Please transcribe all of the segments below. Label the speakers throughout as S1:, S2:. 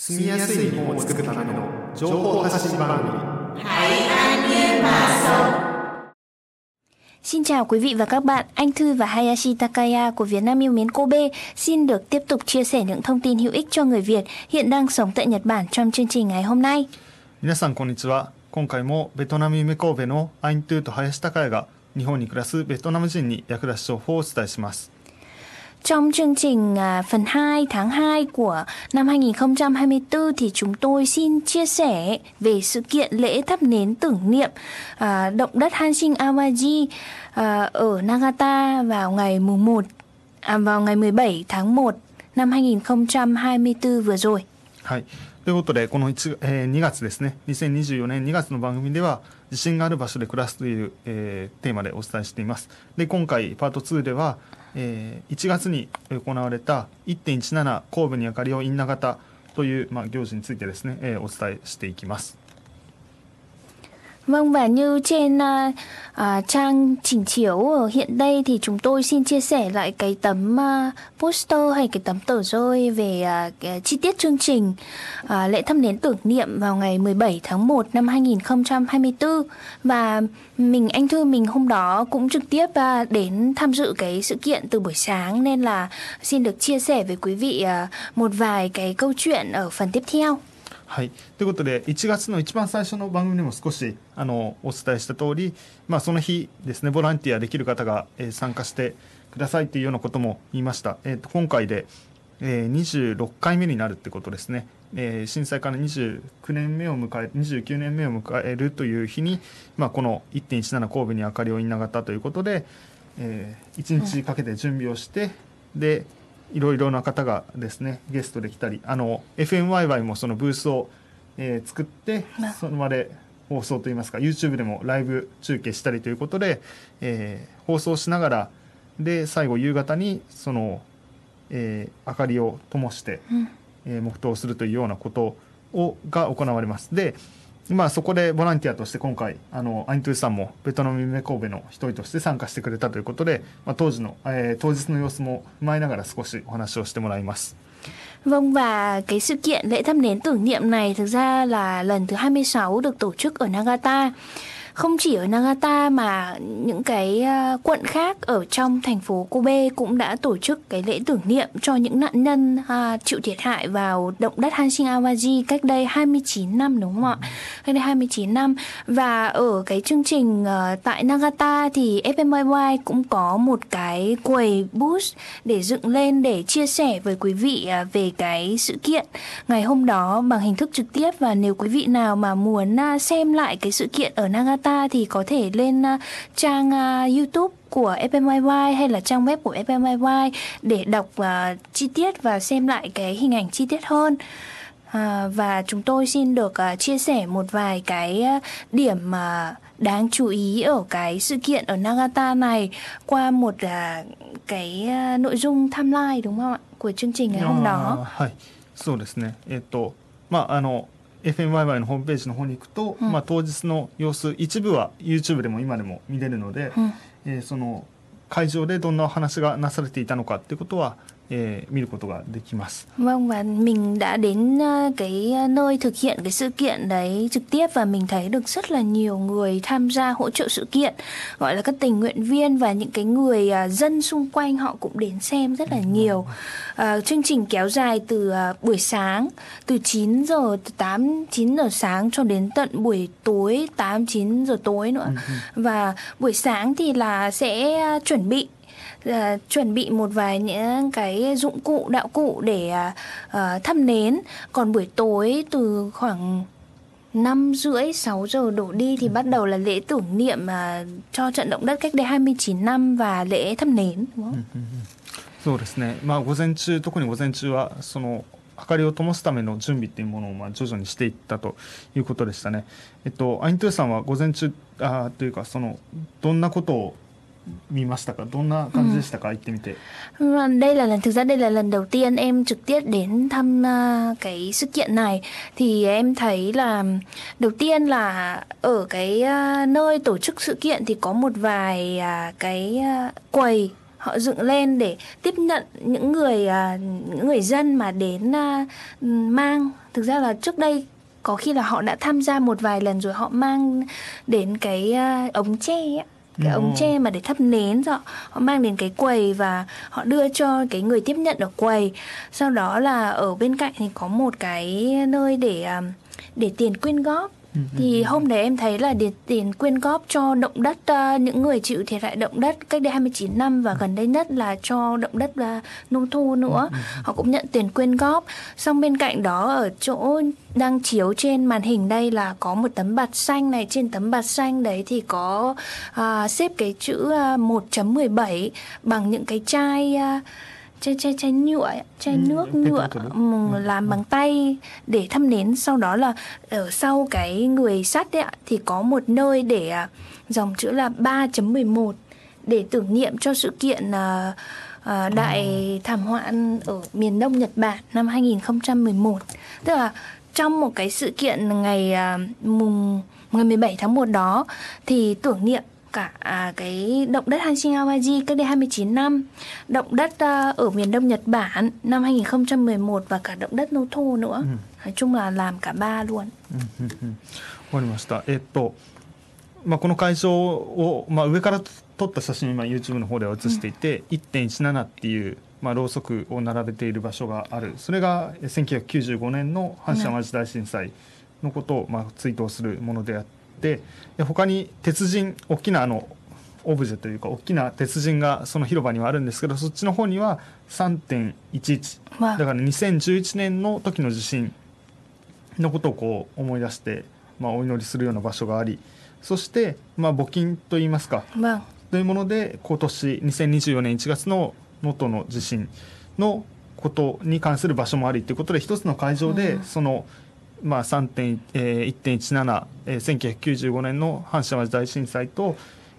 S1: 住みやすい日本を作るための情報発信番組
S2: Xin chào quý vị và các bạn, anh Thư và Hayashi Takaya của Việt Nam yêu mến Kobe xin được tiếp tục chia sẻ những thông tin hữu ích cho người Việt hiện đang sống tại Nhật Bản trong chương trình ngày hôm nay.
S3: 皆さんこんにちは今回もベトナム夢神戸のアイントゥーと林孝也が日本に暮らすベトナム人に役立つ情報をお伝えします
S2: Trong chương trình à, phần 2 tháng 2 của năm 2024 thì chúng tôi xin chia sẻ về sự kiện lễ thắp nến tưởng niệm à, động đất Hanshin Awaji à, ở Nagata vào ngày mùng 1 à, vào ngày 17 tháng 1 năm 2024 vừa rồi.
S3: はいということでこの1、えー2月ですね2024年2月の番組では 地震がある場所で暮らすという、えーテーマでお伝えしています。で今回パート2では、えー1月に行われた1.17神戸に明かりをインナ型という、まあ、行事についてですね、えーお伝えしていきます。
S2: Vâng và như trên uh, uh, trang trình chiếu ở hiện đây thì chúng tôi xin chia sẻ lại cái tấm uh, poster hay cái tấm tờ rơi về uh, cái chi tiết chương trình uh, lễ thăm nến tưởng niệm vào ngày 17 tháng 1 năm 2024 và mình anh Thư mình hôm đó cũng trực tiếp uh, đến tham dự cái sự kiện từ buổi sáng nên là xin được chia sẻ với quý vị uh, một vài cái câu chuyện ở phần tiếp theo.
S3: はい、ということで1月の一番最初の番組でも少しあのお伝えした通り、まあ、その日ですねボランティアできる方が、えー参加してくださいというようなことも言いました、えーと今回で、えー26回目になるってことですね、えー震災から29年目を迎え29年目を迎えるという日に、まあ、この1.17神戸に明かりをインナ型ということで、え1日かけて準備をして、でいろいろな方がですねゲストで来たりあの FMYY もそのブースを、えー作って
S2: な
S3: その場で放送といいますか YouTube でもライブ中継したりということで、えー放送しながらで最後夕方にその、えー明かりを灯して、えー黙祷するというようなことをが行われます。でまあ、そこでボランティアとして今回あのアイントゥーさんもベトナム夢神戸の一人として参加してくれたということで、まあ、当時の、えー当日の様子も踏まえながら少しお話をしてもらいます。
S2: Vâng và cái sự kiện lễ thắp nến tưởng niệm này thực ra là lần thứ 26 được tổ chức ở Nagata. Không chỉ ở Nagata mà những cái à, quận khác ở trong thành phố Kobe cũng đã tổ chức cái lễ tưởng niệm cho những nạn nhân à, chịu thiệt hại vào động đất Hanshin Awaji cách đây 29 năm đúng không ạ? Cách đây 29 năm. Và ở cái chương trình à, tại Nagata thì FMYY cũng có một cái quầy booth để dựng lên để chia sẻ với quý vị à, về cái sự kiện. Ngày hôm đó bằng hình thức trực tiếp và nếu quý vị nào mà muốn à, xem lại cái sự kiện ở Nagata thì có thể lên à, trang à, YouTube của FMYY hay là trang web của FMYY để đọc à, chi tiết và xem lại cái hình ảnh chi tiết hơn. À, và chúng tôi xin được à, chia sẻ một vài cái à, điểm mà đáng chú ý ở cái sự kiện ở Nagata này qua một à, cái à, nội dung timeline đúng không ạ của chương trình ngày hôm đó.
S3: あーはいそうですねえっ、とまああの FMYY のホームページの方に行くと、
S2: うん。
S3: まあ、当日の様子一部は YouTube でも今でも見れるので、
S2: うん。
S3: えーその会場でどんなお話がなされていたのかっていうことは、えー見ることができます。
S2: Vâng và mình đã đến à, cái à, nơi thực hiện cái sự kiện đấy trực tiếp và mình thấy được rất là nhiều người tham gia hỗ trợ sự kiện gọi là các tình nguyện viên và những cái người à, dân xung quanh họ cũng đến xem rất là nhiều. À, chương trình kéo dài từ à, buổi sáng từ 9 giờ từ 8 9 giờ sáng cho đến tận buổi tối 8 9 giờ tối nữa. Và buổi sáng thì là sẽ à, chuẩn bị à, chuẩn bị một vài những cái dụng cụ đạo cụ để à, à, thắp nến còn buổi tối từ khoảng năm rưỡi 6 giờ đổ đi thì bắt đầu là lễ tưởng niệm à, cho trận động đất cách đây 29 năm và lễ thắp nến đúng không?
S3: そうですね、まあ、午前中特に午前中はその明かりを灯すための準備っていうものをまあ徐々にしていったということでしたね。えっと、アイントゥーさんは午前中あーというかそのどんなことを vì mà ta
S2: cả, ừ. Là lần thực ra đây là lần đầu tiên em trực tiếp đến thăm à, cái sự kiện này. Thì em thấy là đầu tiên là ở cái à, nơi tổ chức sự kiện thì có một vài à, cái quầy. Họ dựng lên để tiếp nhận những người những người dân mà đến mang. Thực ra là trước đây có khi là họ đã tham gia một vài lần rồi họ mang đến cái ống tre ấy cái ống tre mà để thắp nến rồi họ mang đến cái quầy và họ đưa cho cái người tiếp nhận ở quầy. Sau đó là ở bên cạnh thì có một cái nơi để à, để tiền quyên góp thì hôm đấy em thấy là để tiền quyên góp cho động đất uh, những người chịu thiệt hại động đất cách đây 29 năm và gần đây nhất là cho động đất uh, nông thu nữa họ cũng nhận tiền quyên góp. Xong bên cạnh đó ở chỗ đang chiếu trên màn hình đây là có một tấm bạt xanh này. Trên tấm bạt xanh đấy thì có uh, xếp cái chữ uh, 1.17 bằng những cái chai uh, chai chai chai nhựa chai
S3: Ừ,
S2: nước nhựa ừm, làm bằng tay để thắp nến. Sau đó là ở sau cái người sắt ạ thì có một nơi để à, dòng chữ là 3.11 để tưởng niệm cho sự kiện à, à, đại thảm họa ở miền Đông Nhật Bản năm 2011 tức là trong một cái sự kiện ngày mùng ngày 17 tháng 1 đó thì tưởng niệm cả à, cái động đất Hanshin Awaji cách đây 29 năm, động đất à, ở miền Đông Nhật Bản năm 2011 và cả động đất Noto nữa. Nói chung là làm cả ba luôn.
S3: わかりました。えっと、まあ、この会場を、まあ、上から撮った写真を今 YouTube の方では映していて、1.17っていう、まあ、ろうそくを並べている場所があるそれがえ1995年の阪神・淡路大震災のことを、まあ、追悼するものであって で他に鉄人大きなあのオブジェというか大きな鉄人がその広場にはあるんですけどそっちの方には3.11
S2: まあ。
S3: だから2011年の時の地震のことをこう思い出して、まあ、お祈りするような場所がありそして、まあ、募金といいますか.というもので今年2024年1月の能登の地震のことに関する場所もありということで一つの会場で
S2: うん。
S3: その、まあ、3. えー1.17、えー1995年の阪神・淡路大震災と、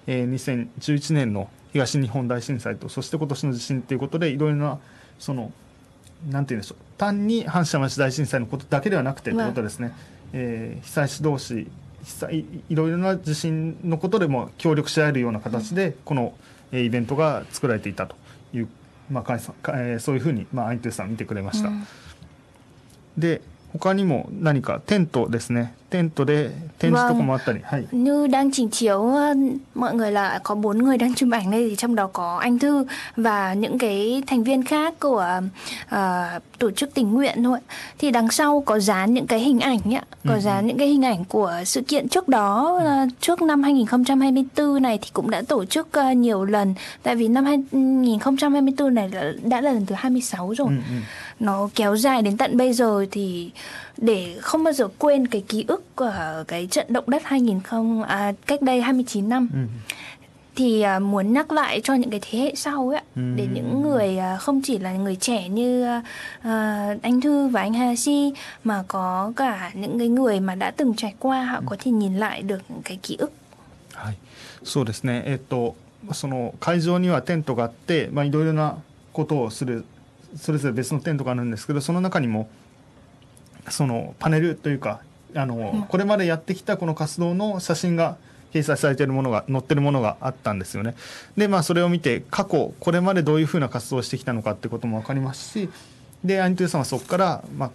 S3: えー2011年の東日本大震災とそして今年の地震ということでいろいろなそのなんて言うんでしょう単に阪神・淡路大震災のことだけではなくてということですね、えー被災地同士被災いいろいろな地震のことでも協力し合えるような形で、この、えーイベントが作られていたという、まあそういうふうに、まあ、アイントゥさん見てくれました、
S2: Ừ.
S3: で他にも何かテントですね。テントで展示とかもあったり、はい
S2: Như đang trình chiếu ờ, mọi người là có bốn người đang chụp ảnh đây thì trong đó có anh Thư và những cái thành viên khác của ờ, tổ chức tình nguyện thôi. Thì đằng sau có dán những cái hình ảnh nhá, có dán những cái hình ảnh của sự kiện trước đó ờ, trước năm 2024 này thì cũng đã tổ chức ờ, nhiều lần. Tại vì năm 2024 này là, đã là lần thứ 26 rồi.
S3: うんうん
S2: nó kéo dài đến tận bây giờ thì để không bao giờ quên cái ký ức của cái trận động đất 2000 à, cách đây 29 năm
S3: うん
S2: thì à, muốn nhắc lại cho những cái thế hệ sau ấy ạ,
S3: Ừ.
S2: để những người à, không chỉ là người trẻ như à, à, anh Thư và anh Hashi mà có cả những cái người mà đã từng trải qua họ có thể nhìn lại được những cái ký ức
S3: はい、そうですね、えっと、その会場にはテントがあって、まあ、いろいろなことをするそれぞれ別のテントがあるんですけどその中にも そのパネルというかあの、これまでやってきたこの活動の写真が掲載されているものが載ってるものがあったんですよね。でまあそれを見て過去これまでどういうふうな活動をしてきたのかってことも分かりますしでアニトゥさんはそこから、まあ、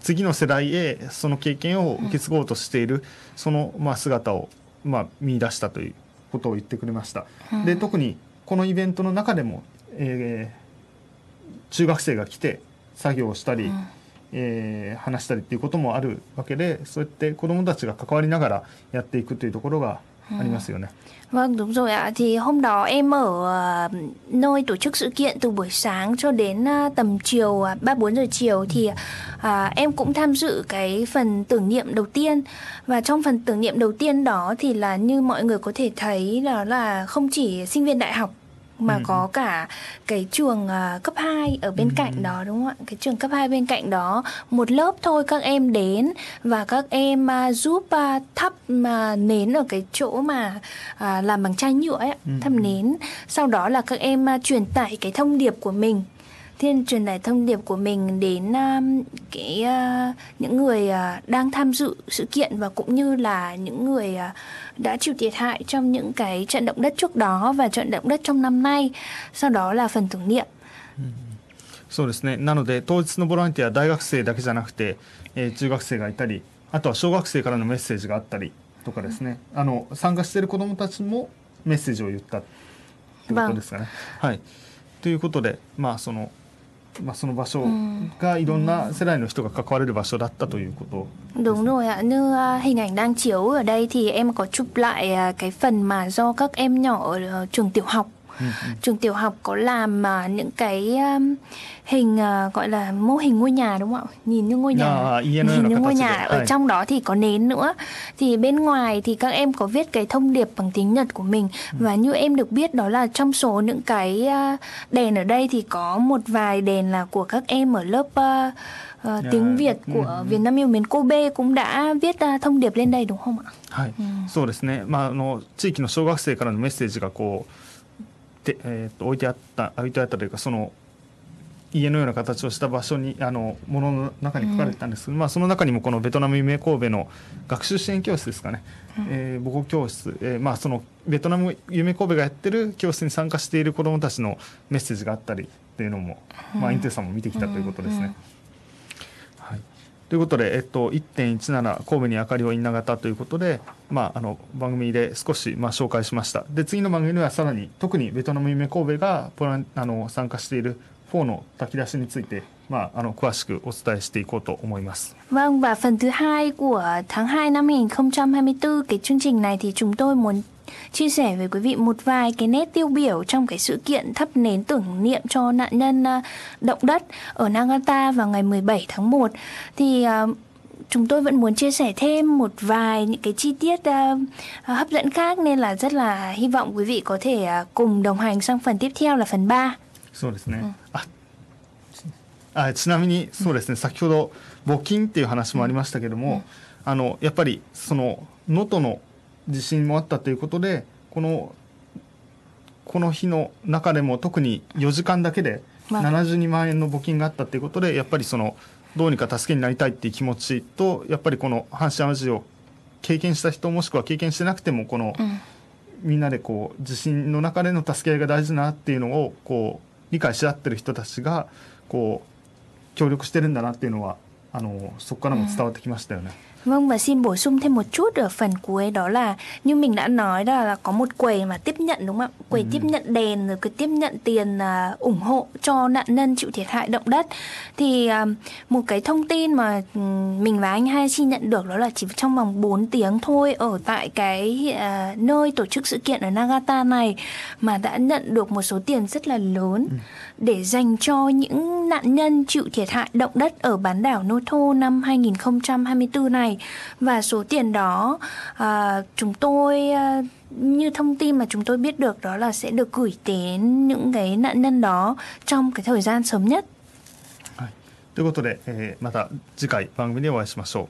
S3: 次の世代へその経験を受け継ごうとしている、その、まあ、姿を、まあ、見出したということを言ってくれました。で特にこのイベントの中でも、えー中学生が来て作業をしたり、えー話したりっていうこともあるわけでそうやって子どもたちが関わりながらやっていくというところがありますよね。
S2: Vâng đúng rồi ạ Thì hôm đó em ở ờ, nơi tổ chức sự kiện từ buổi sáng cho đến ờ, tầm chiều ờ, 3-4 giờ chiều Thì ờ, em cũng tham dự cái phần tưởng niệm đầu tiên Và trong phần tưởng niệm đầu tiên đó thì là như mọi người có thể thấy là, là không chỉ sinh viên đại học mà
S3: Ừ.
S2: có cả cái trường à, cấp 2 ở bên cạnh đó đúng không ạ? Cái trường cấp 2 bên cạnh đó một lớp thôi các em đến và các em à, giúp à, thắp mà nến ở cái chỗ mà làm bằng chai nhựa ấy,
S3: Ừ.
S2: thắp nến. Sau đó là các em truyền tải cái thông điệp của mình thiên truyền tải thông điệp của mình đến um, cái uh, những người uh, đang tham dự sự kiện và cũng như là những người uh, đã chịu thiệt hại trong những cái trận động đất trước đó và trận động đất trong năm nay. Sau đó là phần tưởng niệm.
S3: そうですねなので当日のボランティア大学生だけじゃなくて、えー中学生がいたりあとは小学生からのメッセージがあったりとかですねあの参加している子どもたちもメッセージを言ったってことですかね。はい、ということで、まあその まあ、その場所がいろんな世代の人が関われる場所だったということ、
S2: Đúng rồi ạ, như uh, hình ảnh đang chiếu ở đây thì em có chụp lại uh, cái phần mà do các em nhỏ ở uh, trường tiểu học. Trường tiểu học có làm uh, những cái um, hình uh, gọi là mô hình ngôi nhà đúng không ạ? Nhìn như ngôi nhà,
S3: À, yên ơi
S2: nhìn
S3: là
S2: như
S3: các
S2: ngôi
S3: ta
S2: nhà
S3: sẽ-
S2: ở
S3: Ai.
S2: trong đó thì có nến nữa. Thì bên ngoài thì các em có viết cái thông điệp bằng tiếng Nhật của mình và như em được biết đó là trong số những cái uh, đèn ở đây thì có một vài đèn là của các em ở lớp uh, uh, tiếng
S3: Dạ,
S2: Việt của Việt Nam yêu mến Kobe cũng đã viết uh, thông điệp lên đây đúng không ạ?
S3: はい、そうですね、まあ、あの地域の小学生からのメッセージがこう で、えー、と置いてあった置いてあったというかその家のような形をした場所にあのものの中に書かれてたんですけど、まあ、その中にもこのベトナム夢神戸の学習支援教室ですかね、えー母語教室、えーまあ、そのベトナム夢神戸がやってる教室に参加している子どもたちのメッセージがあったりっていうのも、まあ、インテルさんも見てきたということですね。はいということで、えっと、1.17神戸に明かりを稲型ということで、まあ、あの番組で少し、まあ、紹介しました。で次の番組ではさらに特にベトナム夢神戸がポラあの参加している4の炊き出しについて、まあ、あの詳しくお伝えしていこうと思います。
S2: Vâng và phần thứ hai của tháng 2 năm 2024 cái chương trình này thì chúng tôi muốn chia sẻ với quý vị một vài cái nét tiêu biểu trong cái sự kiện thắp nến tưởng niệm cho nạn nhân à, động đất ở Nagata vào ngày 17 tháng 1 thì à, chúng tôi vẫn muốn chia sẻ thêm một vài những cái chi tiết à, à, hấp dẫn khác nên là rất là hy vọng quý vị có thể à, cùng đồng hành sang phần tiếp theo là phần 3.
S3: そうですね、 ああちなみにそうですね。先ほど募金っていう話もありましたけども、あのやっぱりその能登の地震もあったということでこのこの日の中でも特に4時間だけで
S2: まあ。
S3: 72万円の募金があったということでやっぱりそのどうにか助けになりたいっていう気持ちとやっぱりこの阪神・淡路を経験した人もしくは経験してなくてもこの、みんなでこう地震の中での助け合いが大事だなっていうのをこう理解し合ってる人たちがこう協力してるんだなっていうのは あのそこからも伝わってきましたよね。
S2: Vâng và xin bổ sung thêm một chút ở phần cuối đó là như mình đã nói đó là có một quầy mà tiếp nhận đúng không ạ? Quầy tiếp nhận đèn rồi cứ tiếp nhận tiền à, ủng hộ cho nạn nhân chịu thiệt hại động đất. Thì à, một cái thông tin mà ừm, mình và anh hai chi nhận được đó là chỉ trong vòng 4 tiếng thôi ở tại cái à, nơi tổ chức sự kiện ở Nagata này mà đã nhận được một số tiền rất là lớn để dành cho những nạn nhân chịu thiệt hại động đất ở bán đảo Noto năm 2024 này và số tiền đó à, chúng tôi à, như thông tin mà chúng tôi biết được đó là sẽ được gửi đến những cái nạn nhân đó trong cái thời gian sớm nhất.
S3: はい、ということで、えーまた次回番組でお会いしましょ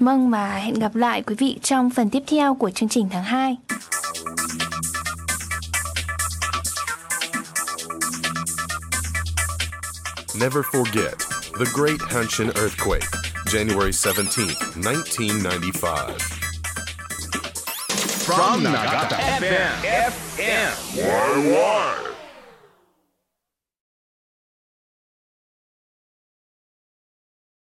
S3: う。
S2: Vâng và hẹn gặp lại quý vị trong phần tiếp theo của chương trình tháng 2.
S4: Never forget The Great Hanshin Earthquake, January 17, 1995.
S5: From Nagata FM. FM.
S4: Why, why?